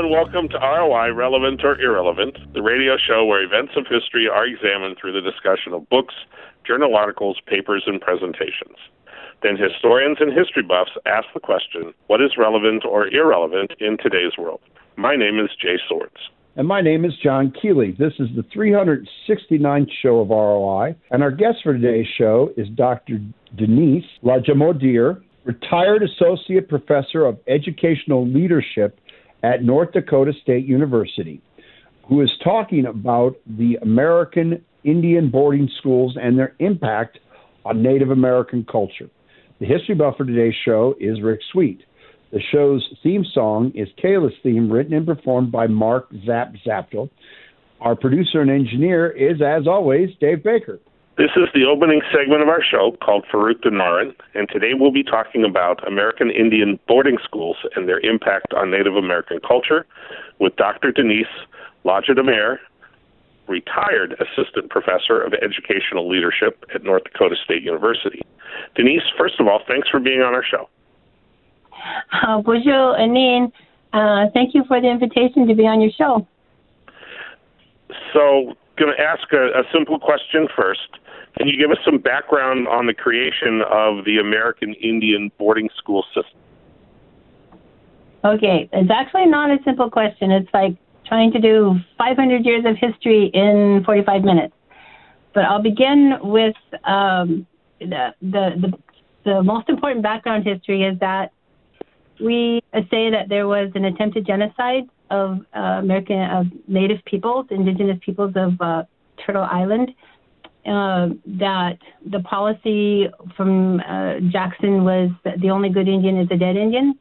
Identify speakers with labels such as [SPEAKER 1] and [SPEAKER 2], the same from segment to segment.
[SPEAKER 1] and welcome to ROI Relevant or Irrelevant, the radio show where events of history are examined through the discussion of books, journal articles, papers, and presentations. Then historians and history buffs ask the question what is relevant or irrelevant in today's world? My name is Jay Swords.
[SPEAKER 2] And my name is John Keeley. This is the 369th show of ROI. And our guest for today's show is Dr. Denise Lajimodiere, retired associate professor of educational leadership at North Dakota State University, who is talking about the American Indian boarding schools and their impact on Native American culture. The history buff for today's show is Rick Sweet. The show's theme song is Kayla's theme, written and performed by Mark Zap Zaptel. Our producer and engineer is, as always, Dave Baker.
[SPEAKER 1] This is the opening segment of our show called Farouk Naran, and today we'll be talking about American Indian boarding schools and their impact on Native American culture with Dr. Denise Lajimodiere, retired assistant professor of educational leadership at North Dakota State University. Denise, first of all, thanks for being on our show.
[SPEAKER 3] Uh, bonjour, Anin. Uh, thank you for the invitation to be on your show.
[SPEAKER 1] So, going to ask a, a simple question first. Can you give us some background on the creation of the American Indian boarding school system?
[SPEAKER 3] Okay, it's actually not a simple question. It's like trying to do 500 years of history in 45 minutes. But I'll begin with um, the, the, the, the most important background history is that we say that there was an attempted genocide of uh, American of Native peoples, indigenous peoples of uh, Turtle Island uh, that the policy from uh, Jackson was that the only good Indian is a dead Indian.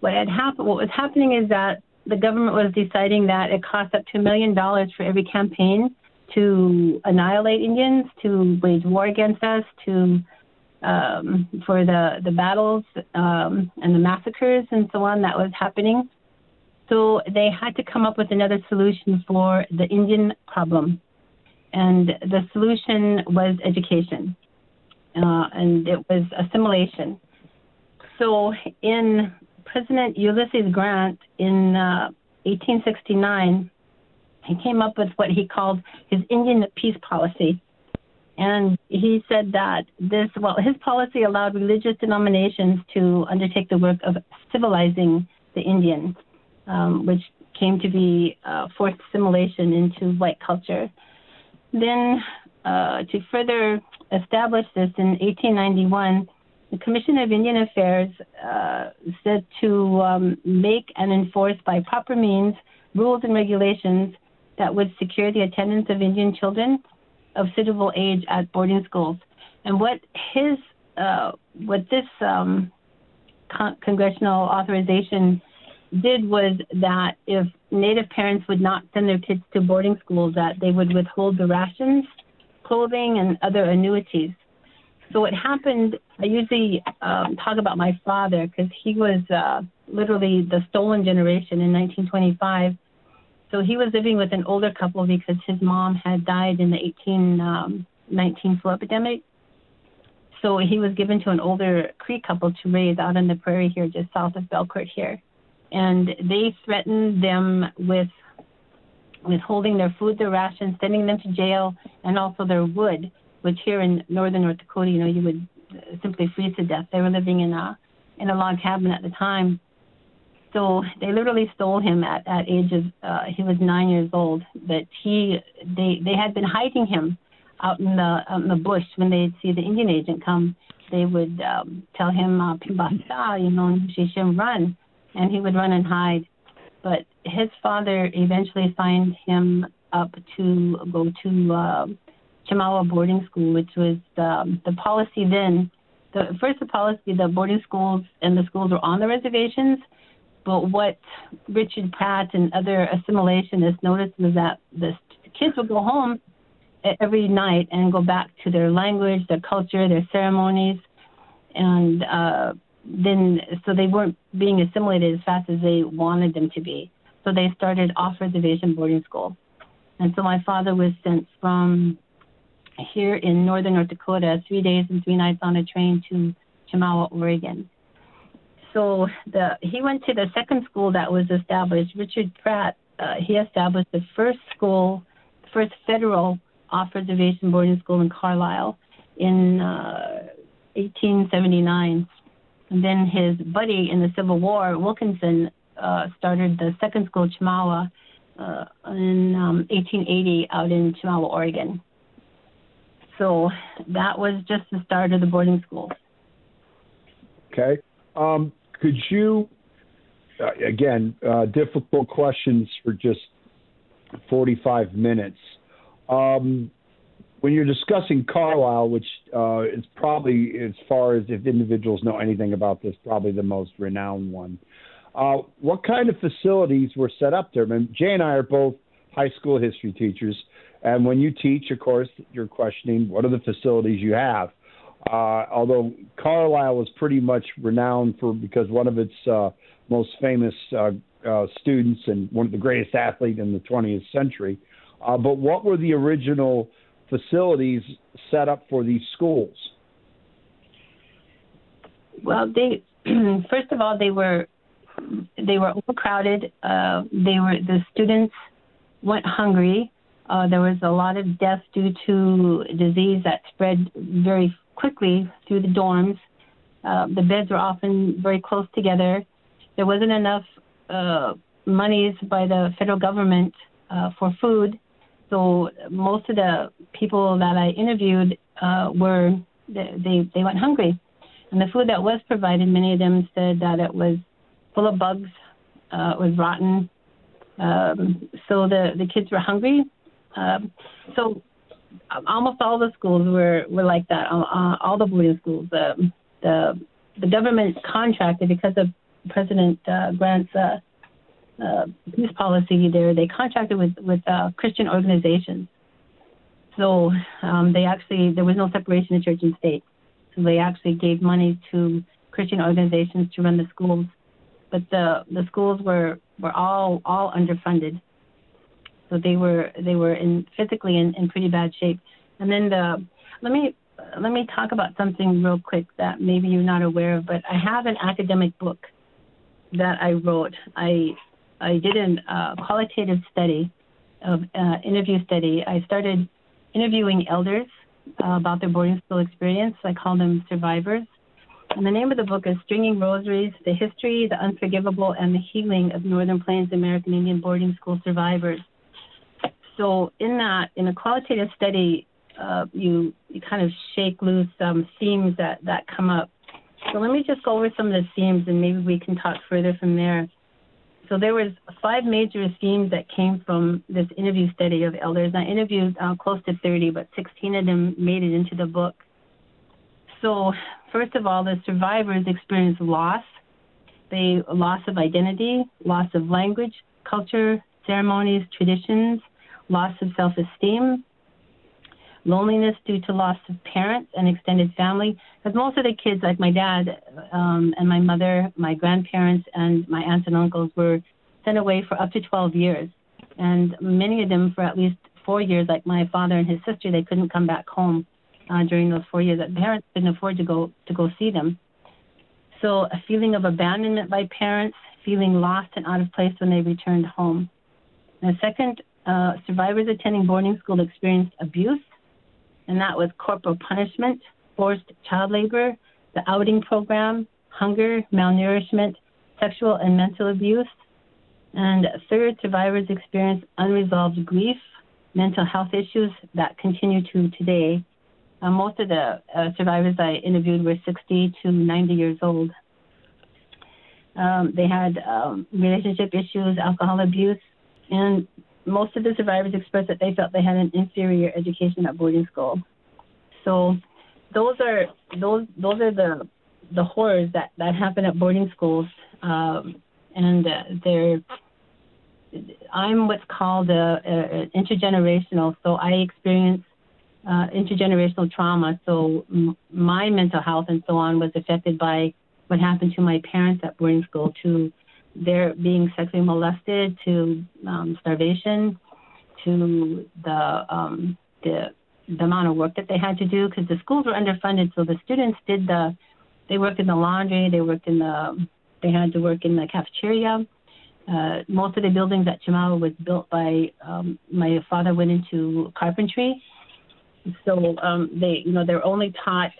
[SPEAKER 3] What had happened, what was happening is that the government was deciding that it cost up to a million dollars for every campaign to annihilate Indians, to wage war against us, to um, for the the battles um, and the massacres and so on that was happening. So they had to come up with another solution for the Indian problem and the solution was education, uh, and it was assimilation. So, in President Ulysses Grant in uh, 1869, he came up with what he called his Indian peace policy. And he said that this, well, his policy allowed religious denominations to undertake the work of civilizing the Indian, um, which came to be uh, forced assimilation into white culture. Then, uh, to further establish this in 1891, the Commission of Indian Affairs uh, said to um, make and enforce by proper means rules and regulations that would secure the attendance of Indian children of suitable age at boarding schools. And what his, uh, what this um, con- congressional authorization did was that if Native parents would not send their kids to boarding schools, that they would withhold the rations, clothing, and other annuities. So what happened, I usually um, talk about my father because he was uh, literally the stolen generation in 1925. So he was living with an older couple because his mom had died in the 1819 um, flu epidemic. So he was given to an older Cree couple to raise out in the prairie here, just south of Belcourt here and they threatened them with withholding their food, their rations, sending them to jail, and also their wood, which here in northern North Dakota, you know, you would simply freeze to death. They were living in a in a log cabin at the time. So they literally stole him at at age of uh, he was nine years old. But he they they had been hiding him out in the out in the bush when they'd see the Indian agent come. They would um, tell him, uh, "Pimbasa," you know, she should run and he would run and hide. But his father eventually signed him up to go to uh, Chemawa boarding school, which was um, the policy then. The first the policy, the boarding schools and the schools were on the reservations, but what Richard Pratt and other assimilationists noticed was that the kids would go home every night and go back to their language, their culture, their ceremonies, and uh, then so they weren't being assimilated as fast as they wanted them to be. So they started off reservation boarding school. And so my father was sent from here in northern North Dakota, three days and three nights on a train to Chemawa, Oregon. so the he went to the second school that was established. Richard Pratt. Uh, he established the first school, first federal off-reservation boarding school in Carlisle in uh, 1879. Then his buddy in the Civil War, Wilkinson, uh, started the second school, Chemawa, uh, in um, 1880 out in Chemawa, Oregon. So that was just the start of the boarding school.
[SPEAKER 2] Okay. Um, could you, uh, again, uh, difficult questions for just 45 minutes. Um, when you're discussing Carlisle, which uh, is probably, as far as if individuals know anything about this, probably the most renowned one. Uh, what kind of facilities were set up there? I mean, Jay and I are both high school history teachers, and when you teach, of course, you're questioning what are the facilities you have. Uh, although Carlisle was pretty much renowned for because one of its uh, most famous uh, uh students and one of the greatest athletes in the 20th century. Uh, but what were the original facilities set up for these schools?
[SPEAKER 3] Well, they first of all they were they were overcrowded. Uh, they were the students went hungry. Uh, there was a lot of deaths due to disease that spread very quickly through the dorms. Uh, the beds were often very close together. There wasn't enough uh, monies by the federal government uh, for food, so most of the people that I interviewed uh, were they they went hungry, and the food that was provided, many of them said that it was full of bugs, uh, it was rotten. Um, so the the kids were hungry. Um, so almost all the schools were were like that. Uh, all the boarding schools. The the the government contracted because of President uh, Grant's uh, uh, peace policy there. They contracted with with uh, Christian organizations. So um, they actually there was no separation of church and state. So they actually gave money to Christian organizations to run the schools, but the the schools were were all all underfunded. So they were they were in physically in, in pretty bad shape. And then the let me let me talk about something real quick that maybe you're not aware of, but I have an academic book that I wrote. I I did a uh, qualitative study of uh, interview study. I started interviewing elders uh, about their boarding school experience. I call them survivors. And the name of the book is Stringing Rosaries The History, the Unforgivable, and the Healing of Northern Plains American Indian Boarding School Survivors. So, in that, in a qualitative study, uh, you, you kind of shake loose some themes that, that come up. So, let me just go over some of the themes and maybe we can talk further from there. So there was five major themes that came from this interview study of elders. I interviewed uh, close to 30, but 16 of them made it into the book. So first of all, the survivors experienced loss. They loss of identity, loss of language, culture, ceremonies, traditions, loss of self-esteem, loneliness due to loss of parents and extended family. Because most of the kids, like my dad um, and my mother, my grandparents, and my aunts and uncles, were sent away for up to 12 years. And many of them for at least four years, like my father and his sister, they couldn't come back home uh, during those four years. That parents couldn't afford to go to go see them. So a feeling of abandonment by parents, feeling lost and out of place when they returned home. And the second, uh, survivors attending boarding school experienced abuse and that was corporal punishment, forced child labor, the outing program, hunger, malnourishment, sexual and mental abuse. And third, survivors experience unresolved grief, mental health issues that continue to today. Uh, most of the uh, survivors I interviewed were 60 to 90 years old. Um, they had um, relationship issues, alcohol abuse, and most of the survivors expressed that they felt they had an inferior education at boarding school. So those are those those are the the horrors that that happen at boarding schools, um, and uh, they're. I'm what's called a, a intergenerational, so I experience uh, intergenerational trauma. So m- my mental health and so on was affected by what happened to my parents at boarding school, to their being sexually molested, to um, starvation, to the um, the the amount of work that they had to do because the schools were underfunded. So the students did the, they worked in the laundry, they worked in the They had to work in the cafeteria. Uh, most of the buildings at Chemawa was built by um, my father went into carpentry, so um, they you know they're only taught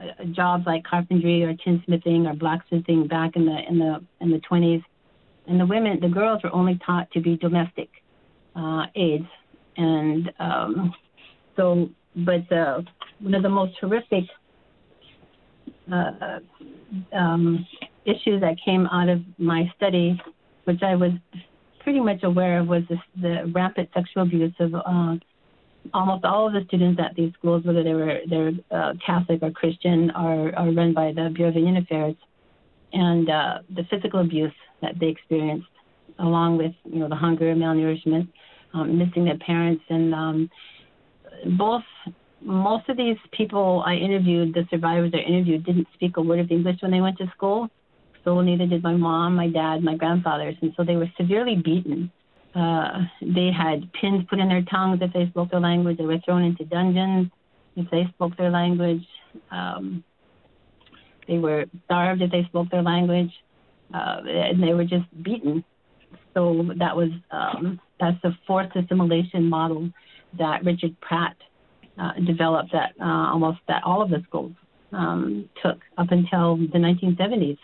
[SPEAKER 3] uh, jobs like carpentry or tinsmithing or blacksmithing back in the in the in the 20s, and the women the girls were only taught to be domestic uh, aides, and um, so but uh, one of the most horrific uh, um, issues that came out of my study, which I was pretty much aware of, was this, the rampant sexual abuse of uh, almost all of the students at these schools, whether they were they're uh, Catholic or Christian, are, are run by the Bureau of Indian Affairs, and uh, the physical abuse that they experienced, along with you know the hunger, malnourishment, um, missing their parents, and um, both most of these people I interviewed, the survivors I interviewed, didn't speak a word of English when they went to school. So neither did my mom, my dad, my grandfathers, and so they were severely beaten. Uh, they had pins put in their tongues if they spoke their language. They were thrown into dungeons if they spoke their language. Um, they were starved if they spoke their language, uh, and they were just beaten. So that was um, that's the forced assimilation model that Richard Pratt uh, developed that uh, almost that all of the schools um, took up until the 1970s.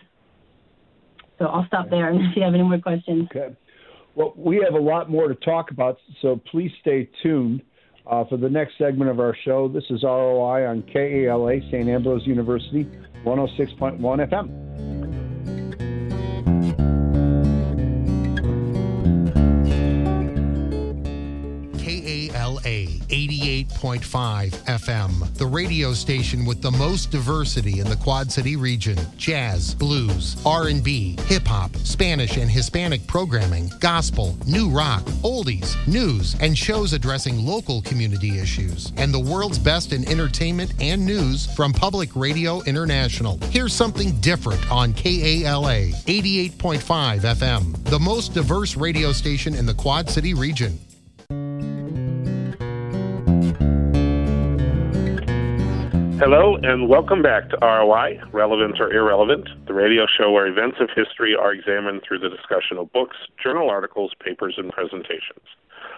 [SPEAKER 3] So I'll stop there and if you have any more questions.
[SPEAKER 2] Okay. Well, we have a lot more to talk about, so please stay tuned uh, for the next segment of our show. This is ROI on KALA, St. Ambrose University, 106.1 FM.
[SPEAKER 4] 88.5 FM, the radio station with the most diversity in the Quad City region. Jazz, blues, R&B, hip hop, Spanish and Hispanic programming, gospel, new rock, oldies, news, and shows addressing local community issues, and the world's best in entertainment and news from Public Radio International. Here's something different on KALA 88.5 FM, the most diverse radio station in the Quad City region.
[SPEAKER 1] Hello, and welcome back to ROI, Relevant or Irrelevant, the radio show where events of history are examined through the discussion of books, journal articles, papers, and presentations.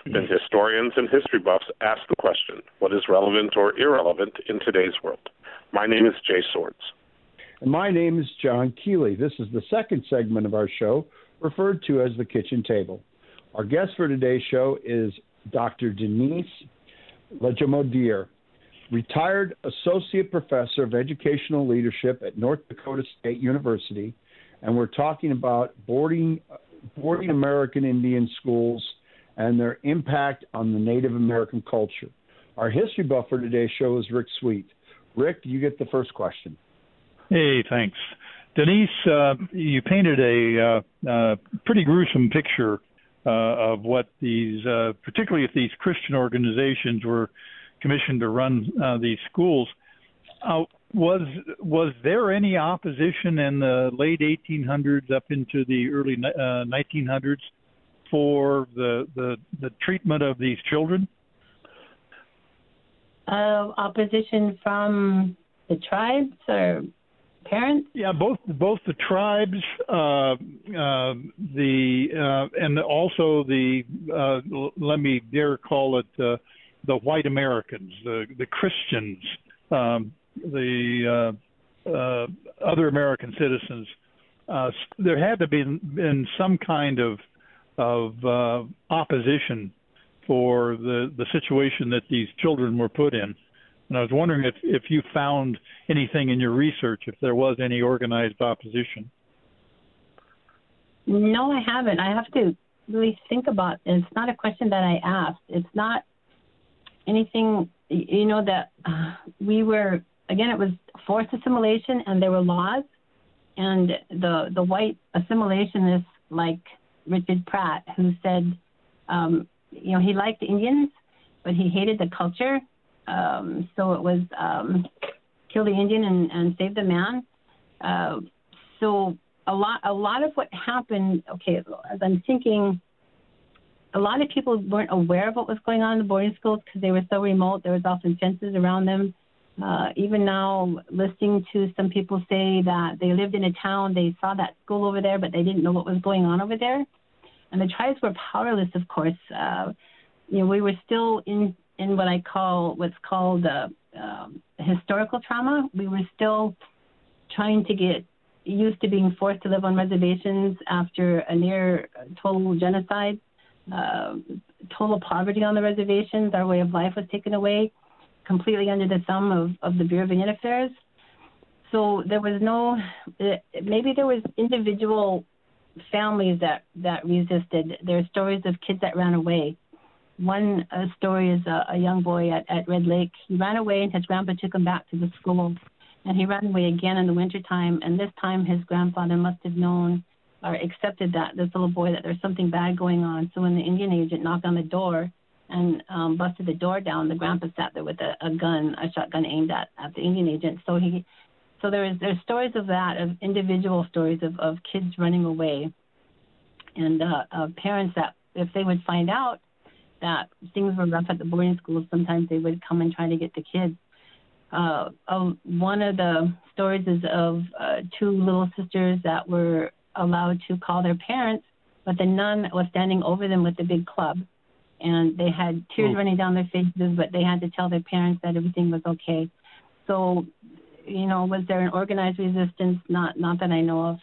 [SPEAKER 1] Hmm. Then historians and history buffs ask the question what is relevant or irrelevant in today's world? My name is Jay Swords.
[SPEAKER 2] And my name is John Keeley. This is the second segment of our show, referred to as the kitchen table. Our guest for today's show is Dr. Denise Lajimodiere retired associate professor of educational leadership at North Dakota State University, and we're talking about boarding boarding American Indian schools and their impact on the Native American culture. Our history buff for today's show is Rick Sweet. Rick, you get the first question.
[SPEAKER 5] Hey, thanks. Denise, uh, you painted a uh, uh, pretty gruesome picture uh, of what these, uh, particularly if these Christian organizations were commissioned to run uh, these schools. Uh, was was there any opposition in the late 1800s up into the early uh, 1900s for the, the the treatment of these children?
[SPEAKER 3] Uh, opposition from the tribes or parents?
[SPEAKER 5] Yeah, both both the tribes, uh, uh, the uh, and also the uh, let me dare call it uh, the white Americans, the the Christians, um, the uh, uh, other American citizens. Uh, there had to be been some kind of of uh, opposition for the the situation that these children were put in. And I was wondering if if you found anything in your research, if there was any organized opposition.
[SPEAKER 3] No, I haven't. I have to really think about. It. It's not a question that I asked. It's not anything, you know, that uh, we were, again, it was forced assimilation and there were laws. And the, the white assimilationists like Richard Pratt, who said, um, you know, he liked Indians, but he hated the culture. Um, so it was um, kill the Indian and, and save the man. Uh, so a lot, a lot of what happened. Okay, as I'm thinking, a lot of people weren't aware of what was going on in the boarding schools because they were so remote. There was often fences around them. Uh, even now, listening to some people say that they lived in a town, they saw that school over there, but they didn't know what was going on over there. And the tribes were powerless, of course. Uh, you know, we were still in in what I call what's called uh, um, historical trauma. We were still trying to get used to being forced to live on reservations after a near total genocide, uh, total poverty on the reservations. Our way of life was taken away completely under the thumb of, of the Bureau of Indian Affairs. So there was no, maybe there was individual families that, that resisted. There are stories of kids that ran away. One uh, story is a, a young boy at, at Red Lake. He ran away and his grandpa took him back to the school. And he ran away again in the wintertime. And this time his grandfather must have known or accepted that this little boy that there's something bad going on. So when the Indian agent knocked on the door, and um, busted the door down. The grandpa sat there with a, a gun, a shotgun aimed at, at the Indian agent. So he, so there's there's stories of that, of individual stories of, of kids running away, and uh, of parents that if they would find out that things were rough at the boarding schools, sometimes they would come and try to get the kids. Uh, uh, one of the stories is of uh, two little sisters that were allowed to call their parents, but the nun was standing over them with the big club and they had tears oh. running down their faces, but they had to tell their parents that everything was okay. So, you know, was there an organized resistance? Not, not that I know of.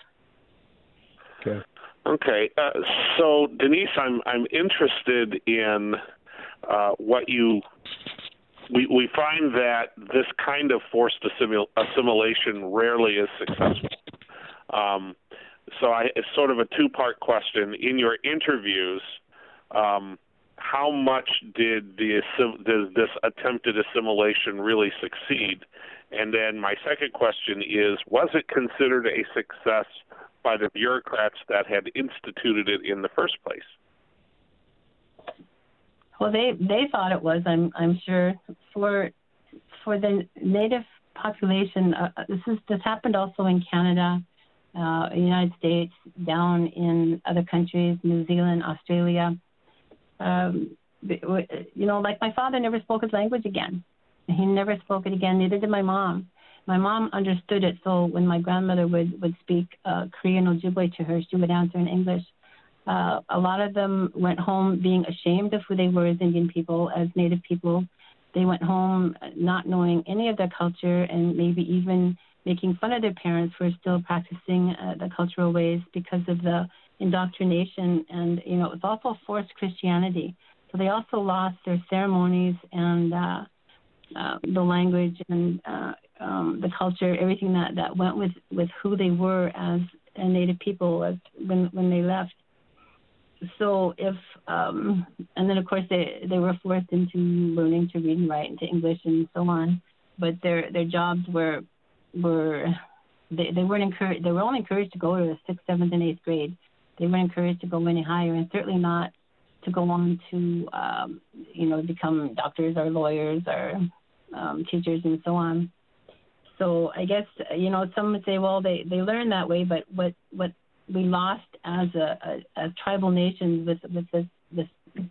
[SPEAKER 1] Okay. Okay. Uh, so, Denise, I'm I'm interested in uh, what you. We we find that this kind of forced assimil- assimilation rarely is successful. Um, so, I, it's sort of a two-part question. In your interviews, um, how much did the does this attempted assimilation really succeed? And then my second question is, was it considered a success by the bureaucrats that had instituted it in the first place?
[SPEAKER 3] Well, they they thought it was. I'm I'm sure for for the native population. Uh, uh this is this happened also in Canada, uh, United States, down in other countries, New Zealand, Australia um, you know, like my father never spoke his language again. He never spoke it again. Neither did my mom. My mom understood it, so when my grandmother would would speak uh, Korean Ojibwe to her, she would answer in English. Uh, a lot of them went home being ashamed of who they were as Indian people, as Native people. They went home not knowing any of their culture and maybe even making fun of their parents for still practicing uh, the cultural ways because of the indoctrination, and you know it was also forced Christianity. So they also lost their ceremonies and uh, uh, the language and uh, um, the culture, everything that, that went with, with who they were as a Native people as when when they left. So if um, and then of course they they were forced into learning to read and write into English and so on, but their their jobs were were they, they weren't encouraged they were only encouraged to go to the sixth, seventh, and eighth grade they weren't encouraged to go any higher, and certainly not to go on to, um, you know, become doctors or lawyers or um, teachers and so on. So I guess you know some would say, well, they they learn that way, but what what we lost as a, a, a tribal nation with with this this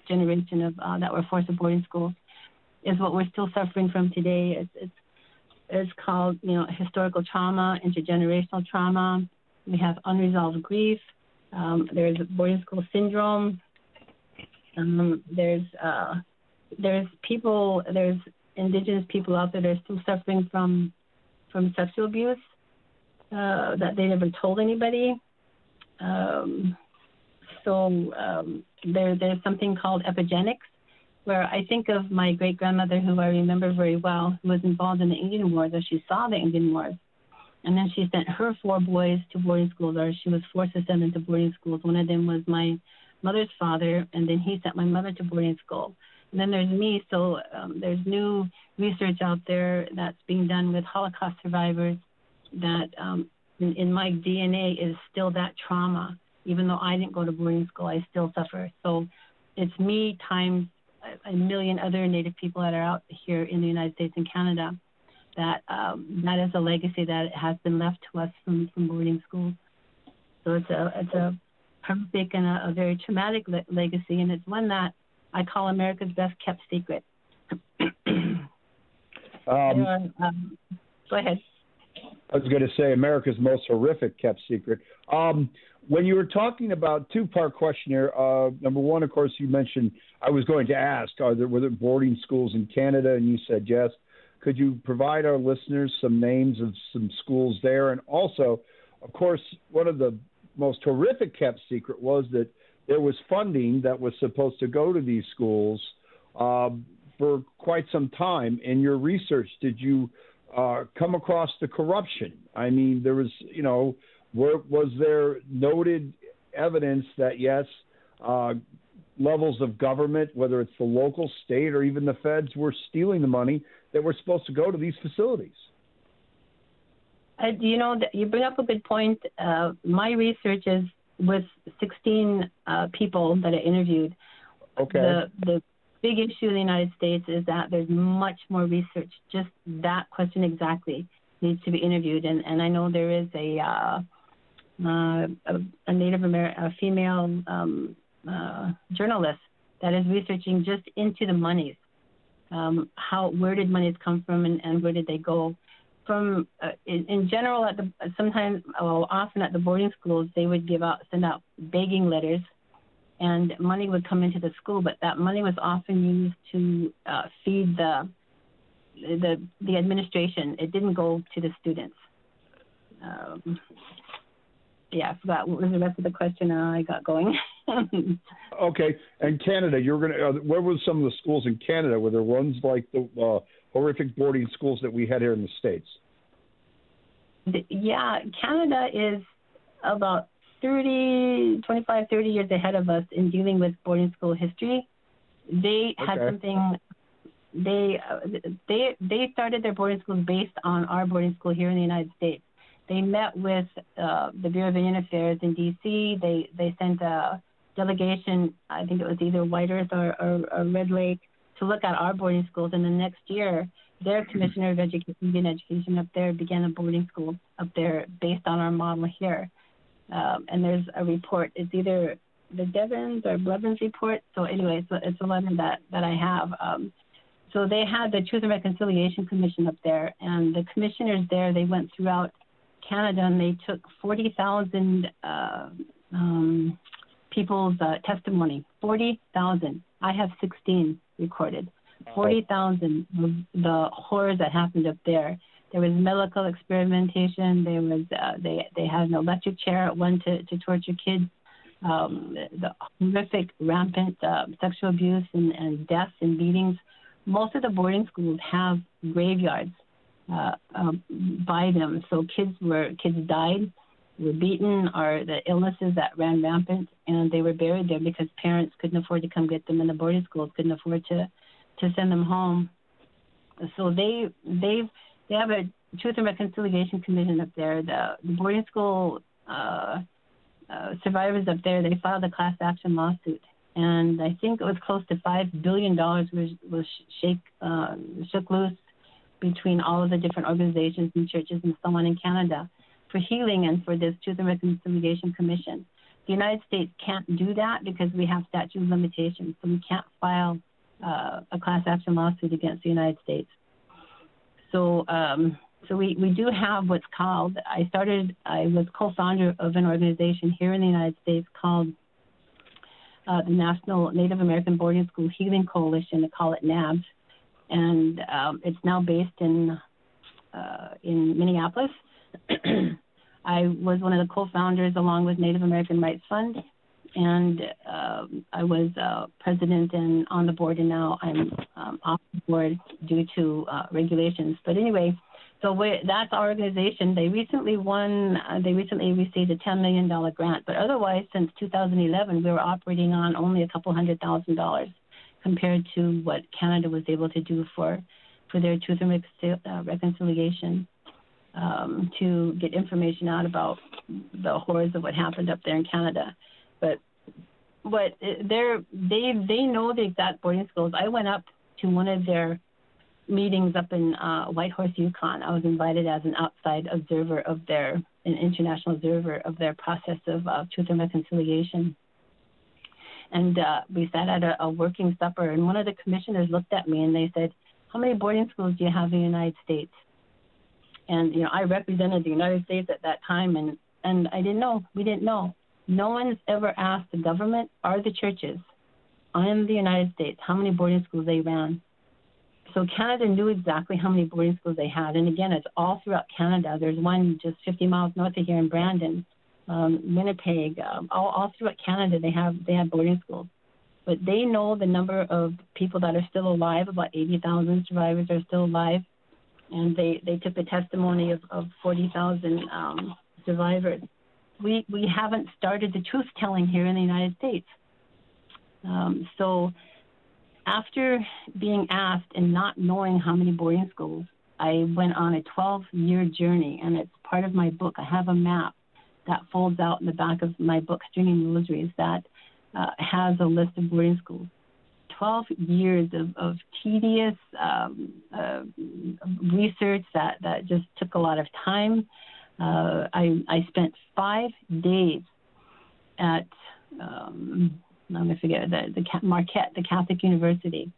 [SPEAKER 3] generation of uh, that were forced to boarding schools is what we're still suffering from today. It's, it's it's called you know historical trauma, intergenerational trauma. We have unresolved grief. Um, there's boarding school syndrome. Um, there's uh, there's people there's indigenous people out there that are still suffering from from sexual abuse uh, that they never told anybody. Um, so um, there there's something called epigenetics, where I think of my great grandmother, who I remember very well, who was involved in the Indian Wars, or she saw the Indian Wars. And then she sent her four boys to boarding schools, or she was forced to send them to boarding schools. One of them was my mother's father, and then he sent my mother to boarding school. And then there's me. So um, there's new research out there that's being done with Holocaust survivors that um, in, in my DNA is still that trauma. Even though I didn't go to boarding school, I still suffer. So it's me times a million other Native people that are out here in the United States and Canada that um, that is a legacy that has been left to us from, from boarding schools. So it's a it's a horrific and a, a very traumatic le- legacy, and it's one that I call America's best kept secret. Um, um, go ahead.
[SPEAKER 2] I was going to say America's most horrific kept secret. Um, when you were talking about two-part question here, uh, number one, of course, you mentioned I was going to ask, are there were there boarding schools in Canada, and you said yes. Could you provide our listeners some names of some schools there, and also, of course, one of the most horrific kept secret was that there was funding that was supposed to go to these schools um, for quite some time. In your research, did you uh, come across the corruption? I mean, there was, you know, were, was there noted evidence that yes, uh, levels of government, whether it's the local, state, or even the feds, were stealing the money that were supposed to go to these facilities?
[SPEAKER 3] Uh, you know, you bring up a good point. Uh, my research is with 16 uh, people that I interviewed.
[SPEAKER 2] Okay.
[SPEAKER 3] The, the big issue in the United States is that there's much more research. Just that question exactly needs to be interviewed. And, and I know there is a, uh, uh, a, Native American, a female um, uh, journalist that is researching just into the monies. Um, how, where did monies come from and, and where did they go? From uh, in, in general, at the sometimes, well, often at the boarding schools, they would give out, send out begging letters and money would come into the school, but that money was often used to uh, feed the the the administration. It didn't go to the students. Um, yeah, I forgot what was the rest of the question. Uh, I got going.
[SPEAKER 2] okay, and Canada, you're gonna. Uh, where were some of the schools in Canada? Were there ones like the uh, horrific boarding schools that we had here in the states?
[SPEAKER 3] Yeah, Canada is about 30, 25, 30 years ahead of us in dealing with boarding school history. They okay. had something. They uh, they they started their boarding schools based on our boarding school here in the United States. They met with uh, the Bureau of Indian Affairs in D.C. They they sent a delegation. I think it was either White Earth or, or, or Red Lake to look at our boarding schools. And the next year, their commissioner of education, Indian education up there began a boarding school up there based on our model here um, and there's a report. It's either the Devens or Blevins report. So anyway, so it's a letter that that I have. Um, so they had the Truth and Reconciliation Commission up there, and the commissioners there they went throughout Canada and they took 40,000 uh, um, people's uh, testimony. 40,000. I have 16 recorded. 40,000 of the horrors that happened up there. There was medical experimentation. There was uh, they they had an electric chair at one to to torture kids. Um, the horrific, rampant uh, sexual abuse and, and deaths and beatings. Most of the boarding schools have graveyards uh, um, by them, so kids were kids died, were beaten, or the illnesses that ran rampant, and they were buried there because parents couldn't afford to come get them, and the boarding schools couldn't afford to to send them home. So they they've they have a Truth and Reconciliation Commission up there. The, the boarding school uh, uh, survivors up there, they filed a class action lawsuit, and I think it was close to five billion dollars was was shake uh, shook loose between all of the different organizations and churches and so on in Canada for healing and for this Truth and Reconciliation Commission. The United States can't do that because we have statute of limitations, so we can't file uh, a class action lawsuit against the United States. So, um, so we, we do have what's called, I started, I was co founder of an organization here in the United States called uh, the National Native American Boarding School Healing Coalition. They call it NABS. And um, it's now based in, uh, in Minneapolis. I was one of the co founders along with Native American Rights Fund and uh, I was uh, president and on the board, and now I'm um, off the board due to uh, regulations. But anyway, so that's our organization. They recently won. Uh, they recently received a $10 million grant, but otherwise, since 2011, we were operating on only a couple hundred thousand dollars compared to what Canada was able to do for for their truth and uh, reconciliation. Um, to get information out about the horrors of what happened up there in Canada but they're they they know the exact boarding schools. I went up to one of their meetings up in uh, Whitehorse, Yukon. I was invited as an outside observer of their an international observer of their process of uh, truth and reconciliation. And uh, we sat at a, a working supper, and one of the commissioners looked at me and they said, how many boarding schools do you have in the United States? And you know, I represented the United States at that time, and and I didn't know. We didn't know. No one has ever asked the government or the churches in the United States how many boarding schools they ran. So Canada knew exactly how many boarding schools they had, and again, it's all throughout Canada. There's one just 50 miles north of here in Brandon, um, Winnipeg, um, all, all throughout Canada. They have they have boarding schools, but they know the number of people that are still alive. About 80,000 survivors are still alive, and they they took the testimony of, of 40,000 um, survivors. We we haven't started the truth telling here in the United States. Um, so after being asked and not knowing how many boarding schools, I went on a 12 year journey, and it's part of my book. I have a map that folds out in the back of my book, Stringing Rosaries, that uh, has a list of boarding schools. 12 years of, of tedious um, uh, research that, that just took a lot of time. Uh, I, I spent five days at um, I'm going to forget the, the Marquette, the Catholic University,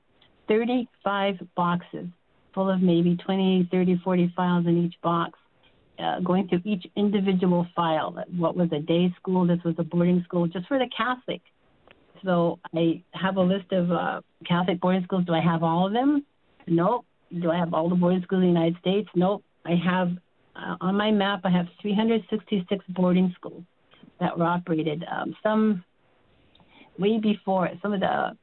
[SPEAKER 3] 35 boxes full of maybe 20, 30, 40 files in each box, uh, going through each individual file. What was a day school? This was a boarding school, just for the Catholic. So I have a list of uh, Catholic boarding schools. Do I have all of them? Nope. Do I have all the boarding schools in the United States? Nope. I have on my map. I have 366 boarding schools that were operated. Um, some way before some of the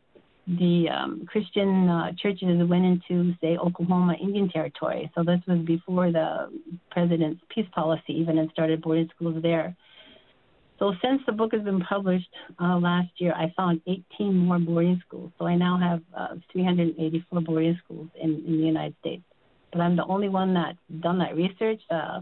[SPEAKER 3] the um, Christian uh, churches went into, say, Oklahoma Indian Territory. So this was before the president's peace policy even and started boarding schools there. So since the book has been published uh, last year, I found 18 more boarding schools. So I now have uh, 384 boarding schools in, in the United States. But I'm the only one that's done that research. Uh,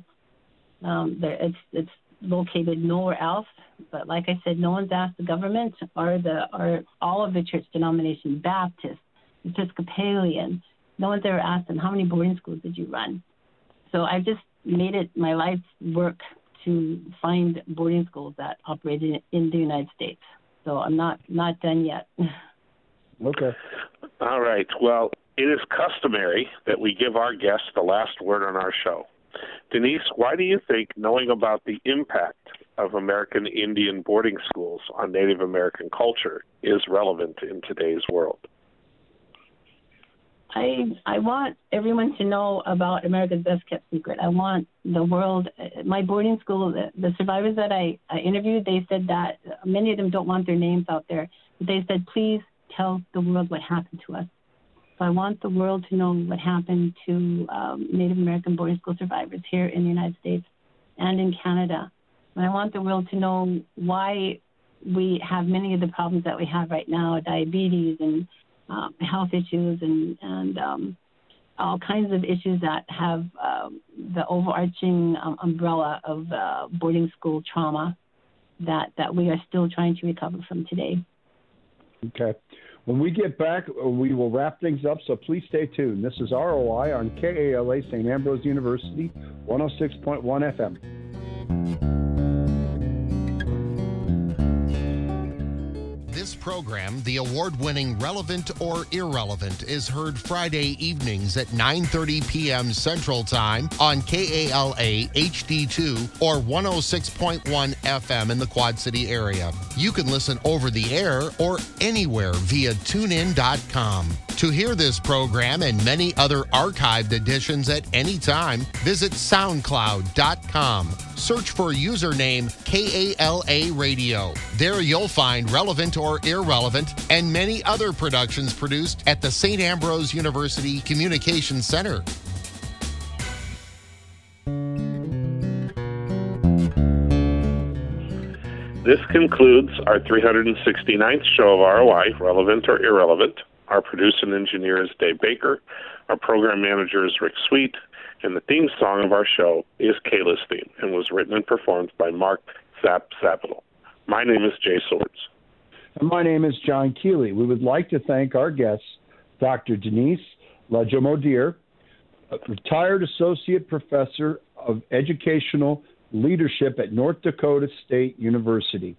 [SPEAKER 3] um, there, it's it's located nowhere else. But like I said, no one's asked the government or the or all of the church denominations, Baptist, Episcopalian. No one's ever asked them how many boarding schools did you run. So I've just made it my life's work to find boarding schools that operated in the United States. So I'm not not done yet.
[SPEAKER 2] Okay.
[SPEAKER 1] All right. Well, it is customary that we give our guests the last word on our show. Denise, why do you think knowing about the impact of American Indian boarding schools on Native American culture is relevant in today's world?
[SPEAKER 3] I I want everyone to know about America's best kept secret. I want the world. My boarding school, the, the survivors that I, I interviewed, they said that many of them don't want their names out there. They said, please tell the world what happened to us. So I want the world to know what happened to um, Native American boarding school survivors here in the United States and in Canada. And I want the world to know why we have many of the problems that we have right now diabetes and uh, health issues and, and um, all kinds of issues that have um, the overarching um, umbrella of uh, boarding school trauma that, that we are still trying to recover from today.
[SPEAKER 2] Okay. When we get back, uh, we will wrap things up, so please stay tuned. This is ROI on KALA St. Ambrose University, 106.1 FM.
[SPEAKER 4] Program, the award-winning Relevant or Irrelevant, is heard Friday evenings at 9:30 p.m. Central Time on KALA HD2 or 106.1 FM in the Quad City area. You can listen over the air or anywhere via tunein.com. To hear this program and many other archived editions at any time, visit soundcloud.com. Search for username KALA Radio. There you'll find relevant or irrelevant and many other productions produced at the St. Ambrose University Communications Center.
[SPEAKER 1] This concludes our 369th show of ROI, Relevant or Irrelevant. Our producer and engineer is Dave Baker. Our program manager is Rick Sweet. And the theme song of our show is Kayla's theme and was written and performed by Mark Zapp Zapital. My name is Jay Swords.
[SPEAKER 2] And my name is John Keeley. We would like to thank our guests, Dr. Denise Lajimodiere, retired associate professor of educational leadership at North Dakota State University,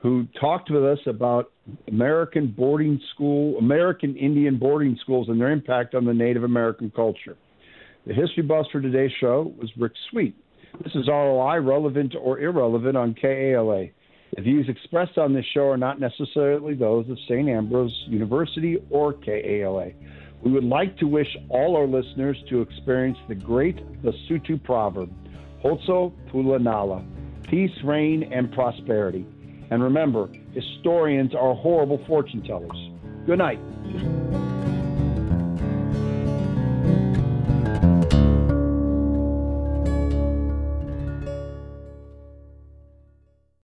[SPEAKER 2] who talked with us about American boarding school, American Indian boarding schools, and their impact on the Native American culture. The history buff for today's show was Rick Sweet. This is ROI, relevant or irrelevant on KALA. The views expressed on this show are not necessarily those of St. Ambrose University or KALA. We would like to wish all our listeners to experience the great Basotho proverb, Khotso Pula Nala, peace, rain, and prosperity. And remember, historians are horrible fortune tellers. Good night.